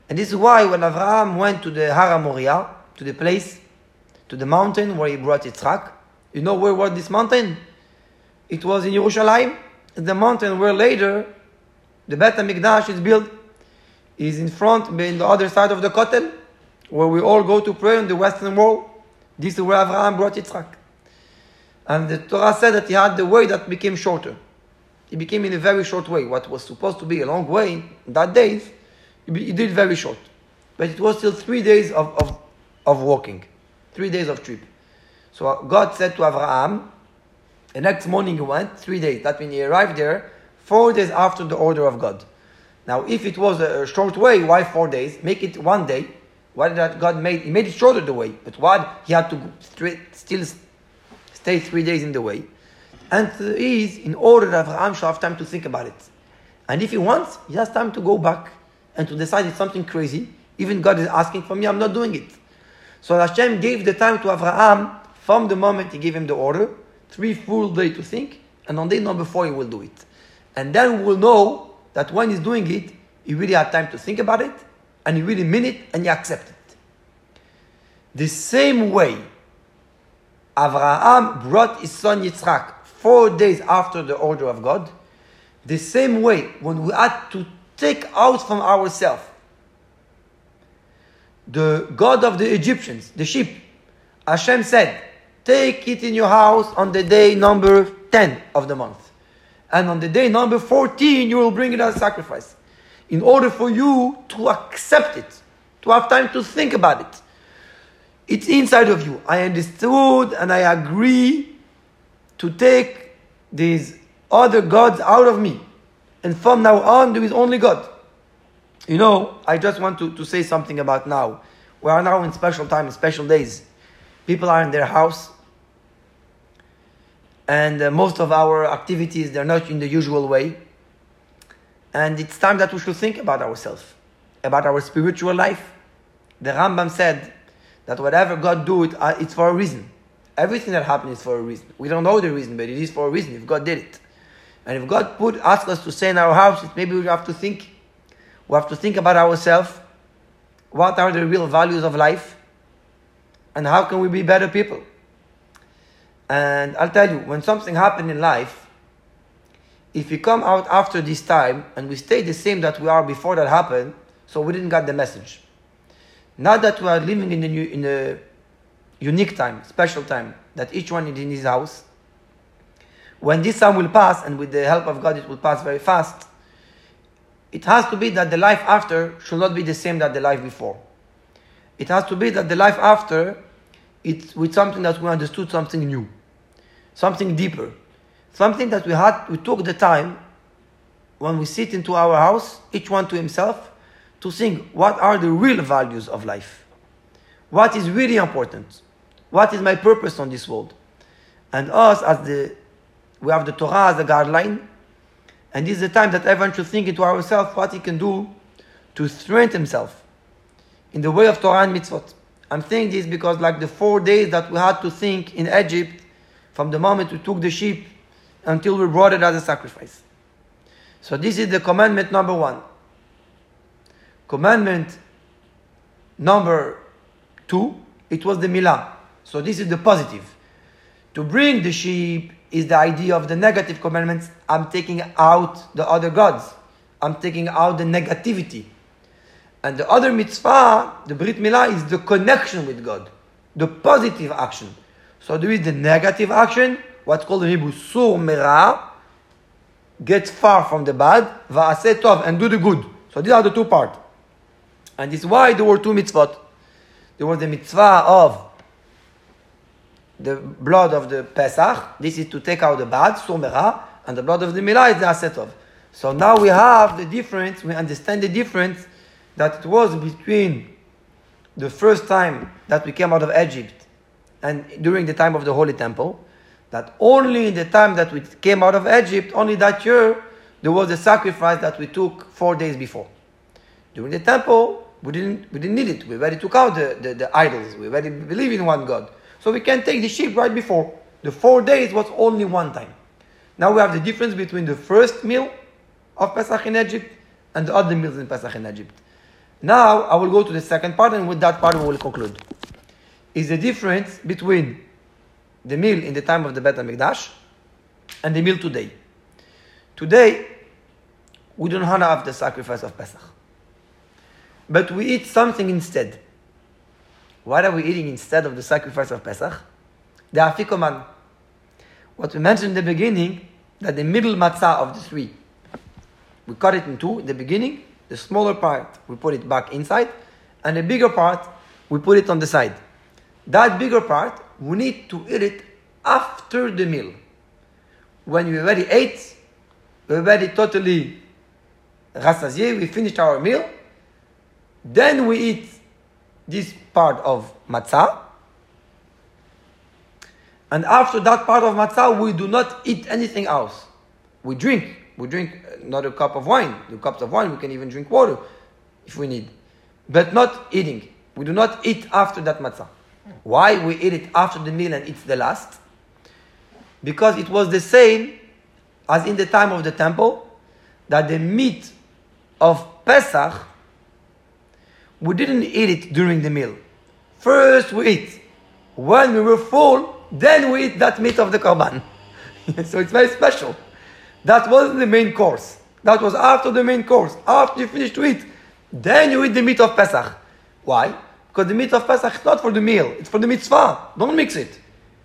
And this is why when Abraham went to the Har Moriah, to the place, to the mountain where he brought Yitzhak, you know where was this mountain? It was in Jerusalem, the mountain where later the Bet HaMikdash is built. Is in front, in the other side of the Kotel, where we all go to pray in the western wall. This is where Abraham brought Yitzhak. And the Torah said that he had the way that became shorter. He became in a very short way. What was supposed to be a long way in that days, he did very short. But it was still three days of, of, of walking, three days of trip. So uh, God said to Abraham, the next morning he went, three days. That means he arrived there four days after the order of God. Now, if it was a short way, why four days? Make it one day. Why did God made? He made it shorter the way, but why he had to still stay three days in the way? And is in order that Abraham should have time to think about it. And if he wants, he has time to go back and to decide it's something crazy. Even God is asking for me, I'm not doing it. So Hashem gave the time to Abraham from the moment he gave him the order, three full days to think, and on day number four he will do it. And then we will know that when he's doing it, he really had time to think about it, and he really mean it, and he accept it. The same way Abraham brought his son Yitzchak four days after the order of God, the same way when we had to take out from ourselves the God of the Egyptians, the sheep. Hashem said, Take it in your house on the day number 10 of the month. And on the day number 14, you will bring it as a sacrifice. In order for you to accept it, to have time to think about it. It's inside of you. I understood and I agree to take these other gods out of me. And from now on, there is only God. You know, I just want to, to say something about now. We are now in special time, special days. People are in their house, and uh, most of our activities they're not in the usual way. And it's time that we should think about ourselves, about our spiritual life. The Rambam said that whatever God do, it, uh, it's for a reason. Everything that happens is for a reason. We don't know the reason, but it is for a reason if God did it. And if God put ask us to stay in our house, maybe we have to think. We have to think about ourselves. What are the real values of life? And how can we be better people? And I'll tell you, when something happened in life, if we come out after this time and we stay the same that we are before that happened, so we didn't get the message. Now that we are living in a, new, in a unique time, special time, that each one is in his house, when this time will pass, and with the help of God it will pass very fast, it has to be that the life after should not be the same that the life before. It has to be that the life after, it's with something that we understood something new, something deeper, something that we had, we took the time when we sit into our house, each one to himself, to think what are the real values of life? What is really important? What is my purpose on this world? And us, as the we have the Torah as a guideline, and this is the time that everyone should think into ourselves what he can do to strengthen himself in the way of Torah and mitzvot. I'm saying this because, like the four days that we had to think in Egypt, from the moment we took the sheep until we brought it as a sacrifice. So, this is the commandment number one. Commandment number two, it was the milah. So, this is the positive. To bring the sheep is the idea of the negative commandments. I'm taking out the other gods. I'm taking out the negativity. And the other mitzvah, the Brit Milah, is the connection with God, the positive action. So there is the negative action, what's called in Hebrew sur mera, get far from the bad, va'aseh tov, and do the good. So these are the two parts. And this is why there were two mitzvot. There was the mitzvah of the blood of the Pesach, this is to take out the bad, sur mera, and the blood of the milah is the asetov. So now we have the difference, we understand the difference that it was between the first time that we came out of Egypt and during the time of the Holy Temple, that only in the time that we came out of Egypt, only that year, there was a sacrifice that we took four days before. During the temple, we didn't, we didn't need it. We already took out the, the, the idols. We already believe in one God. So we can take the sheep right before. The four days was only one time. Now we have the difference between the first meal of Pesach in Egypt and the other meals in Pesach in Egypt. Now I will go to the second part, and with that part we will conclude. Is the difference between the meal in the time of the Bet HaMikdash and the meal today. Today, we don't have the sacrifice of Pesach. But we eat something instead. What are we eating instead of the sacrifice of Pesach? The afikoman. What we mentioned in the beginning, that the middle matzah of the three, we cut it in two in the beginning. The smaller part, we put it back inside, and the bigger part, we put it on the side. That bigger part, we need to eat it after the meal. When we already ate, we already totally rassasié, we finished our meal, then we eat this part of matzah. And after that part of matzah, we do not eat anything else. We drink. We drink uh, another cup of wine. The cups of wine, we can even drink water if we need. But not eating. We do not eat after that matzah. Why we eat it after the meal and it's the last? Because it was the same as in the time of the temple, that the meat of Pesach we didn't eat it during the meal. First we eat. When we were full, then we eat that meat of the korban. so it's very special. That wasn't the main course. That was after the main course. After you finish to eat, then you eat the meat of Pesach. Why? Because the meat of Pesach is not for the meal, it's for the mitzvah. Don't mix it.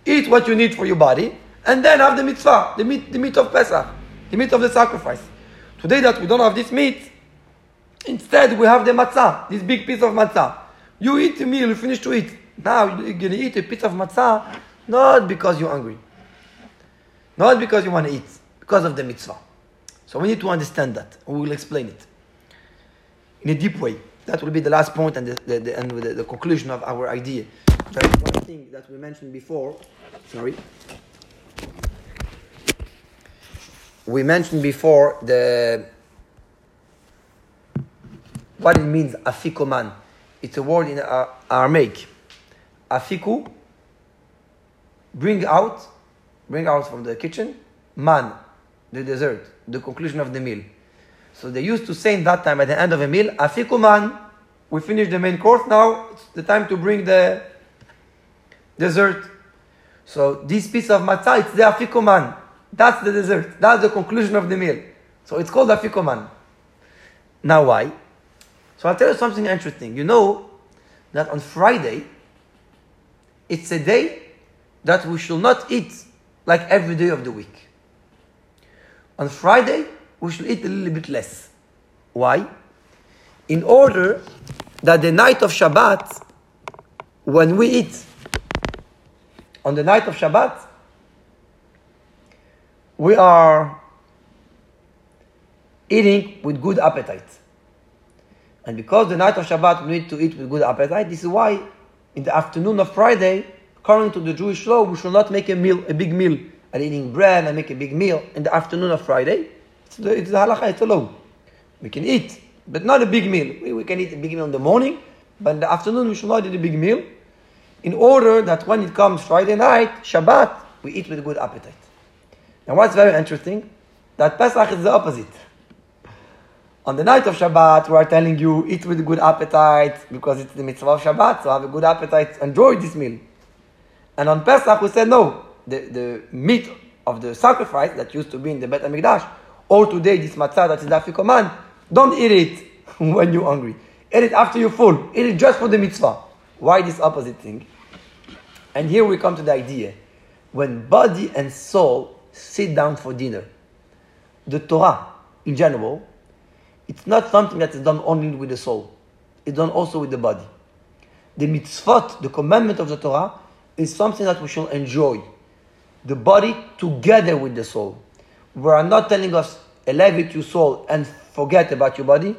Eat what you need for your body, and then have the mitzvah, the meat, the meat of Pesach, the meat of the sacrifice. Today that we don't have this meat, Instead, we have the matzah, this big piece of matzah. You eat the meal, you finish to eat. Now you're going to eat a piece of matzah, not because you're hungry, not because you want to eat, because of the mitzvah. So we need to understand that. We will explain it in a deep way. That will be the last point and the, the, the, and the, the conclusion of our idea. There is one thing that we mentioned before. Sorry. We mentioned before the what it means, afikoman. It's a word in Aramaic. Afiku bring out, bring out from the kitchen, man, the dessert, the conclusion of the meal. So they used to say in that time at the end of a meal, afikuman, we finished the main course, now it's the time to bring the dessert. So this piece of matzah, it's the afikuman. That's the dessert. That's the conclusion of the meal. So it's called afikuman. Now why? So I'll tell you something interesting. You know that on Friday, it's a day that we should not eat like every day of the week. On Friday, we should eat a little bit less. Why? In order that the night of Shabbat, when we eat, on the night of Shabbat, we are eating with good appetite. And because the night of Shabbat we need to eat with good appetite, this is why in the afternoon of Friday, according to the Jewish law, we should not make a meal, a big meal, and eating bread and make a big meal in the afternoon of Friday. It's the, it's the halacha, it's a law. We can eat, but not a big meal. We, we can eat a big meal in the morning, but in the afternoon we should not eat a big meal, in order that when it comes Friday night, Shabbat, we eat with good appetite. Now what's very interesting, that Pesach is the opposite. On the night of Shabbat, we are telling you, eat with good appetite, because it's the mitzvah of Shabbat, so have a good appetite, enjoy this meal. And on Pesach, we said, no, the, the meat of the sacrifice that used to be in the Bet HaMikdash, or today this matzah that is the command, don't eat it when you're hungry. Eat it after you're full. Eat it just for the mitzvah. Why this opposite thing? And here we come to the idea. When body and soul sit down for dinner, the Torah, in general, it's not something that is done only with the soul. It's done also with the body. The mitzvot, the commandment of the Torah, is something that we shall enjoy. The body together with the soul. We are not telling us elevate your soul and forget about your body,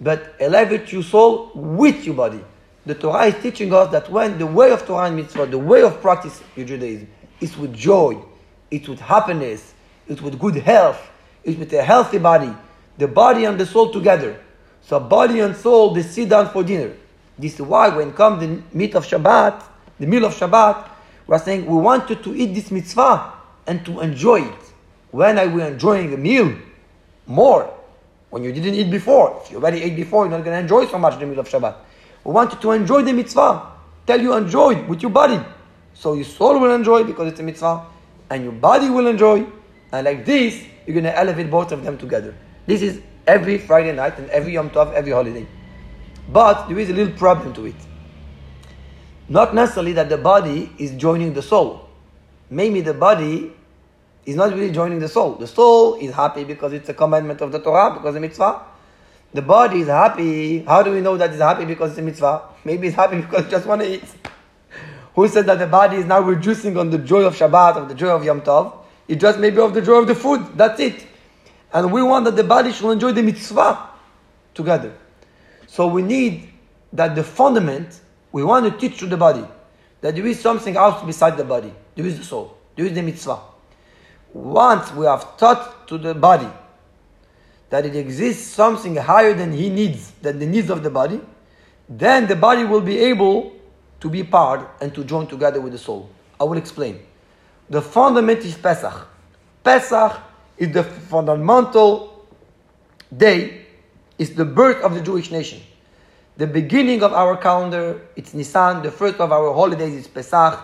but elevate your soul with your body. The Torah is teaching us that when the way of Torah and mitzvah, the way of practice your Judaism, is with joy, it's with happiness, it's with good health, it's with a healthy body, the body and the soul together. So body and soul, they sit down for dinner. This is why when comes the meat of Shabbat, the meal of Shabbat, we are saying we want you to eat this mitzvah and to enjoy it. When are we enjoying a meal? More. When you didn't eat before. If you already ate before, you're not going to enjoy so much the meal of Shabbat. We want you to enjoy the mitzvah. Tell you enjoy it with your body. So your soul will enjoy because it's a mitzvah, and your body will enjoy. And like this, you're going to elevate both of them together. This is every Friday night and every Yom Tov, every holiday. But there is a little problem to it. Not necessarily that the body is joining the soul. Maybe the body is not really joining the soul. The soul is happy because it's a commandment of the Torah, because the mitzvah. The body is happy. How do we know that it's happy because it's a mitzvah? Maybe it's happy because it just want to eat. Who said that the body is now reducing on the joy of Shabbat, of the joy of Yom Tov? It just maybe of the joy of the food. That's it. And we want that the body should enjoy the mitzvah together. So we need that the fundament, we want to teach to the body that there is something else beside the body. There is the soul. There is the mitzvah. Once we have taught to the body that it exists something higher than he needs, than the needs of the body, then the body will be able to be part and to join together with the soul. I will explain. The fundament is Pesach. Pesach is the fundamental day, is the birth of the Jewish nation. The beginning of our calendar, it's Nisan, the first of our holidays is Pesach.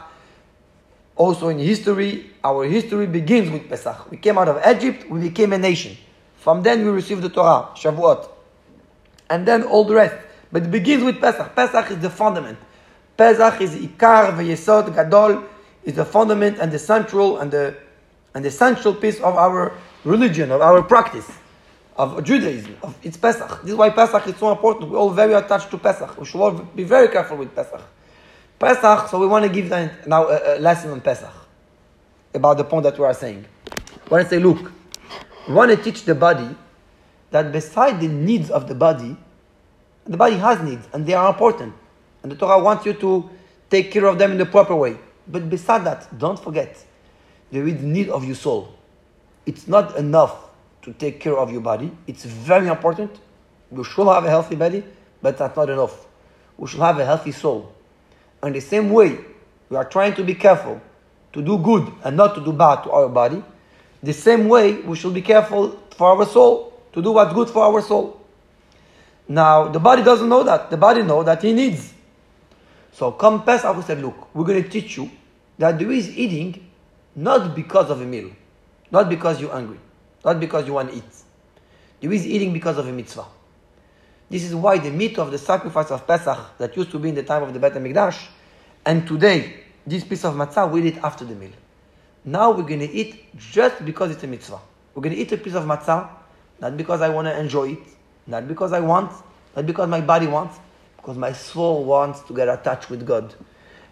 Also in history, our history begins with Pesach. We came out of Egypt, we became a nation. From then we received the Torah, Shavuot. And then all the rest. But it begins with Pesach. Pesach is the fundament. Pesach is Ikar v'Yesod Gadol, is the fundament and the central and the and the central piece of our religion, of our practice, of Judaism, of it's Pesach. This is why Pesach is so important. We're all very attached to Pesach. We should all be very careful with Pesach. Pesach, so we want to give that now a, a lesson on Pesach about the point that we are saying. Want to say, look, we want to teach the body that beside the needs of the body, the body has needs and they are important. And the Torah wants you to take care of them in the proper way. But beside that, don't forget, there is need of your soul. It's not enough to take care of your body. It's very important. We should have a healthy body, but that's not enough. We should have a healthy soul. In the same way, we are trying to be careful to do good and not to do bad to our body, the same way we should be careful for our soul to do what's good for our soul. Now, the body doesn't know that. The body knows that he needs. So, come Pesach, we said, look, we're going to teach you that there is eating not because of a meal, not because you're hungry, not because you want to eat. You is eating because of a mitzvah. This is why the meat of the sacrifice of Pesach that used to be in the time of the Bet HaMikdash, and today, this piece of matzah, we'll eat after the meal. Now we're going to eat just because it's a mitzvah. We're going to eat a piece of matzah, not because I want to enjoy it, not because I want, not because my body wants, because my soul wants to get attached with God.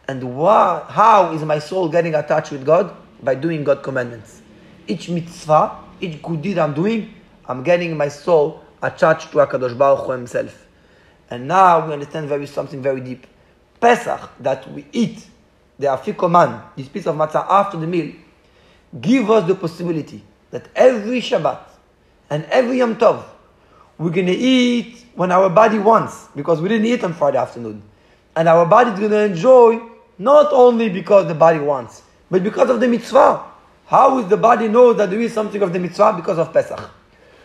And why, how is my soul getting attached with God? By doing God commandments. Each mitzvah, each good deed I'm doing, I'm getting my soul attached to HaKadosh Baruch Hu himself. And now we understand very something very deep. Pesach, that we eat, the afikoman, this piece of matzah after the meal, give us the possibility that every Shabbat and every Yom Tov, we're going to eat when our body wants, because we didn't eat on Friday afternoon. And our body is going to enjoy not only because the body wants, but because of the mitzvah. How is the body know that there is something of the mitzvah? Because of Pesach.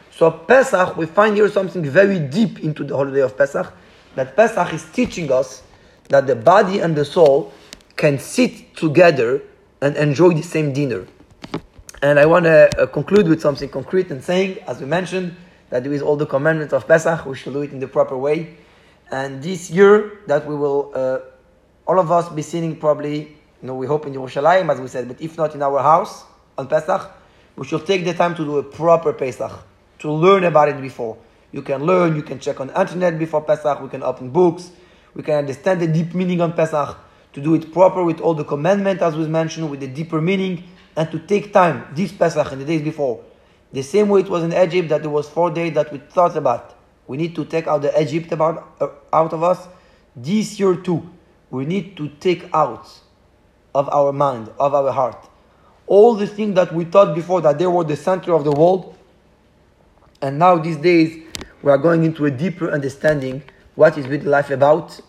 So Pesach, we find here something very deep into the holiday of Pesach, that Pesach is teaching us that the body and the soul can sit together and enjoy the same dinner. And I want to uh, conclude with something concrete and saying, as we mentioned, that there is all the commandments of Pesach, we should do it in the proper way. And this year, that we will, uh, all of us be sitting probably, you know, we hope in Yerushalayim, as we said, but if not in our house on Pesach, we should take the time to do a proper Pesach, to learn about it before. You can learn, you can check on internet before Pesach, we can open books, we can understand the deep meaning on Pesach, to do it proper with all the commandments as was mentioned, with the deeper meaning, and to take time, this Pesach and the days before. The same way it was in Egypt that there was four days that we thought about. We need to take out the Egypt about, uh, out of us. This year too, we need to take out of our mind, of our heart, all the things that we thought before that they were the center of the world. And now these days, we are going into a deeper understanding what is really life about,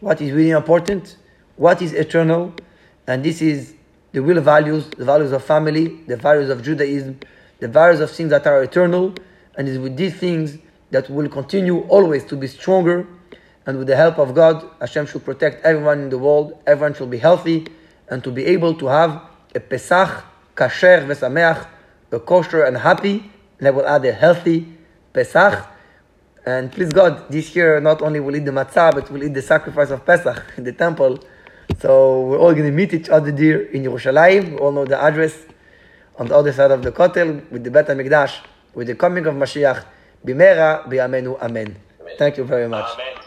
what is really important, what is eternal, and this is the real values, the values of family, the values of Judaism, the values of things that are eternal, and it's with these things that will continue always to be stronger. And with the help of God, Hashem should protect everyone in the world, everyone should be healthy, and to be able to have a Pesach, kasher v'sameach, a kosher and happy, and I will add a healthy Pesach. And please God, this year not only will eat the matzah, but we'll eat the sacrifice of Pesach in the temple. So we're all going to meet each other there in Yerushalayim. We all know the address on the other side of the Kotel with the Bet HaMikdash, with the coming of Mashiach. Bimera, bi'amenu, amen. Thank you very much. Amen.